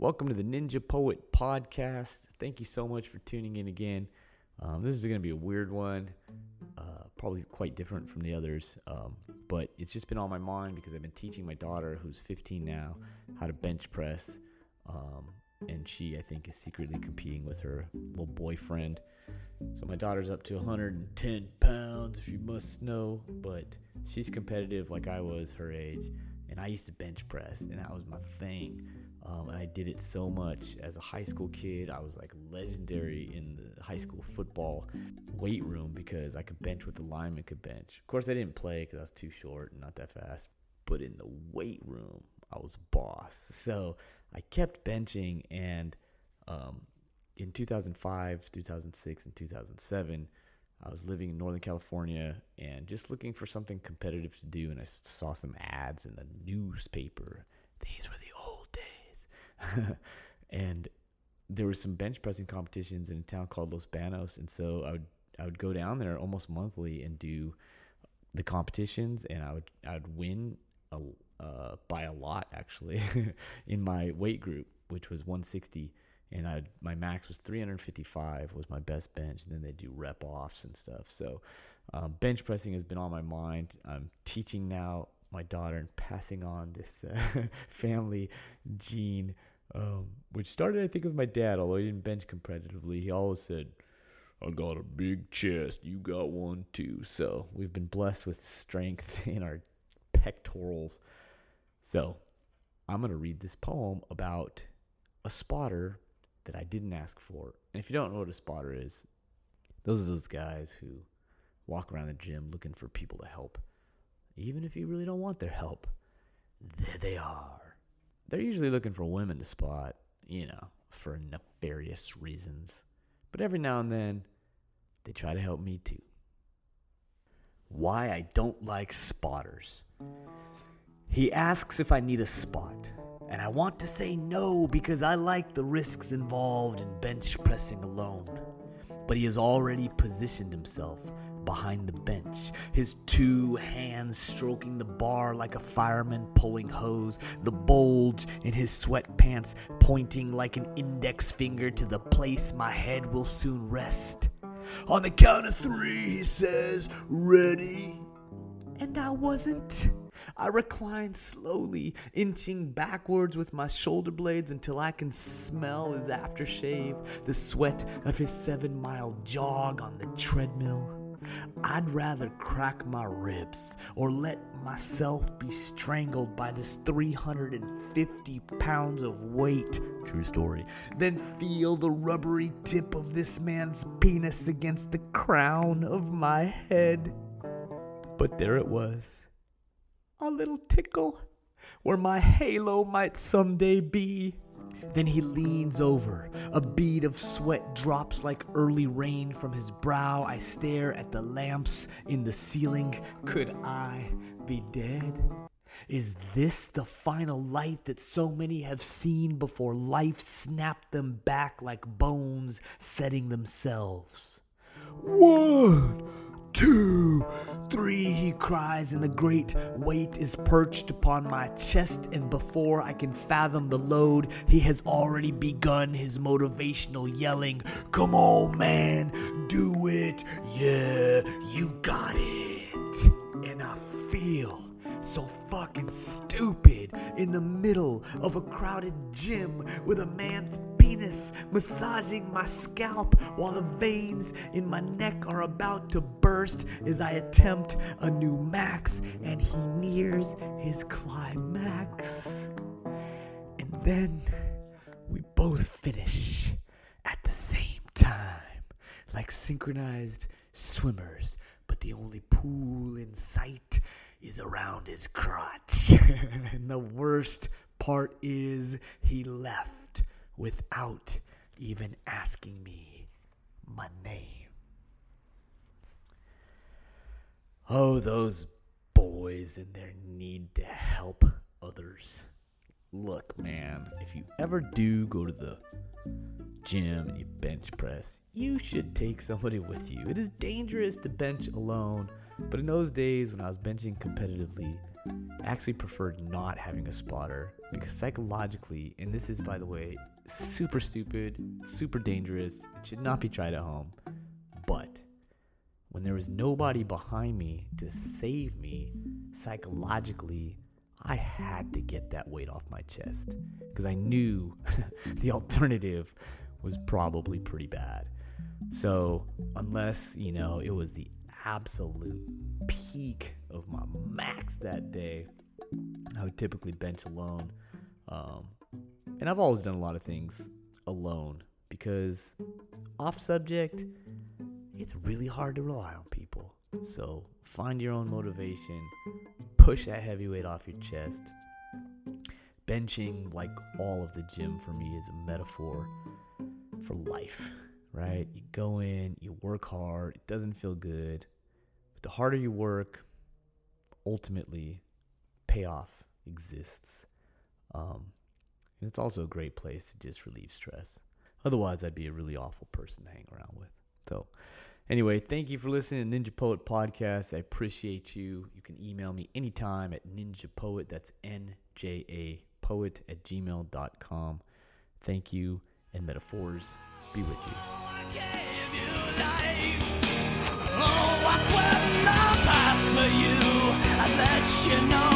Welcome to the Ninja Poet Podcast. Thank you so much for tuning in again. Um, this is going to be a weird one, uh, probably quite different from the others, um, but it's just been on my mind because I've been teaching my daughter, who's 15 now, how to bench press. Um, and she, I think, is secretly competing with her little boyfriend. So my daughter's up to 110 pounds, if you must know, but she's competitive like I was her age. And I used to bench press, and that was my thing. Um, and I did it so much as a high school kid. I was like legendary in the high school football weight room because I could bench what the lineman could bench. Of course, I didn't play because I was too short and not that fast. But in the weight room, I was boss. So I kept benching, and um, in 2005, 2006, and 2007, I was living in Northern California and just looking for something competitive to do. And I saw some ads in the newspaper. These were the. and there were some bench pressing competitions in a town called Los Banos. And so I would, I would go down there almost monthly and do the competitions, and I would, I would win a, uh, by a lot actually in my weight group, which was 160 and I my max was 355 was my best bench. And then they do rep offs and stuff. So um, bench pressing has been on my mind. I'm teaching now my daughter and passing on this uh, family gene, um, which started I think with my dad. Although he didn't bench competitively, he always said. I got a big chest. You got one too. So we've been blessed with strength in our pectorals. So I'm going to read this poem about a spotter that I didn't ask for. And if you don't know what a spotter is, those are those guys who walk around the gym looking for people to help. Even if you really don't want their help, there they are. They're usually looking for women to spot, you know, for nefarious reasons. But every now and then, they try to help me too. Why I don't like spotters. He asks if I need a spot. And I want to say no because I like the risks involved in bench pressing alone. But he has already positioned himself behind the bench, his two hands stroking the bar like a fireman pulling hose, the bulge in his sweatpants pointing like an index finger to the place my head will soon rest. On the count of three, he says, Ready? And I wasn't. I recline slowly, inching backwards with my shoulder blades until I can smell his aftershave, the sweat of his seven mile jog on the treadmill. I'd rather crack my ribs or let myself be strangled by this 350 pounds of weight, true story, than feel the rubbery tip of this man's penis against the crown of my head. But there it was a little tickle where my halo might someday be. Then he leans over. A bead of sweat drops like early rain from his brow. I stare at the lamps in the ceiling. Could I be dead? Is this the final light that so many have seen before life snapped them back like bones setting themselves? One, two, three, he cries, and the great weight is perched upon my chest. And before I can fathom the load, he has already begun his motivational yelling Come on, man, do it. Yeah, you got it. And I feel so fucking stupid in the middle of a crowded gym with a man's penis massaging my scalp while the veins in my neck are about to burst as I attempt a new max and he nears his climax. And then we both finish at the same time, like synchronized swimmers, but the only pool in sight is around his crotch. and the worst part is he left without even asking me my name. Oh, those boys and their need to help others. Look, man, if you ever do go to the gym and you bench press, you should take somebody with you. It is dangerous to bench alone but in those days when I was benching competitively, I actually preferred not having a spotter Because psychologically, and this is, by the way, super stupid, super dangerous, it should not be tried at home. But when there was nobody behind me to save me, psychologically, I had to get that weight off my chest because I knew the alternative was probably pretty bad. So, unless, you know, it was the absolute peak of my max that day, I would typically bench alone. Um, and I've always done a lot of things alone because off subject, it's really hard to rely on people. So find your own motivation, push that heavy weight off your chest. Benching, like all of the gym for me, is a metaphor for life, right? You go in, you work hard, it doesn't feel good. But the harder you work, ultimately, payoff exists. Um, and it's also a great place to just relieve stress. Otherwise, I'd be a really awful person to hang around with. So, anyway, thank you for listening to Ninja Poet Podcast. I appreciate you. You can email me anytime at Ninja Poet. That's N J A Poet at gmail.com. Thank you, and metaphors be with you. Oh,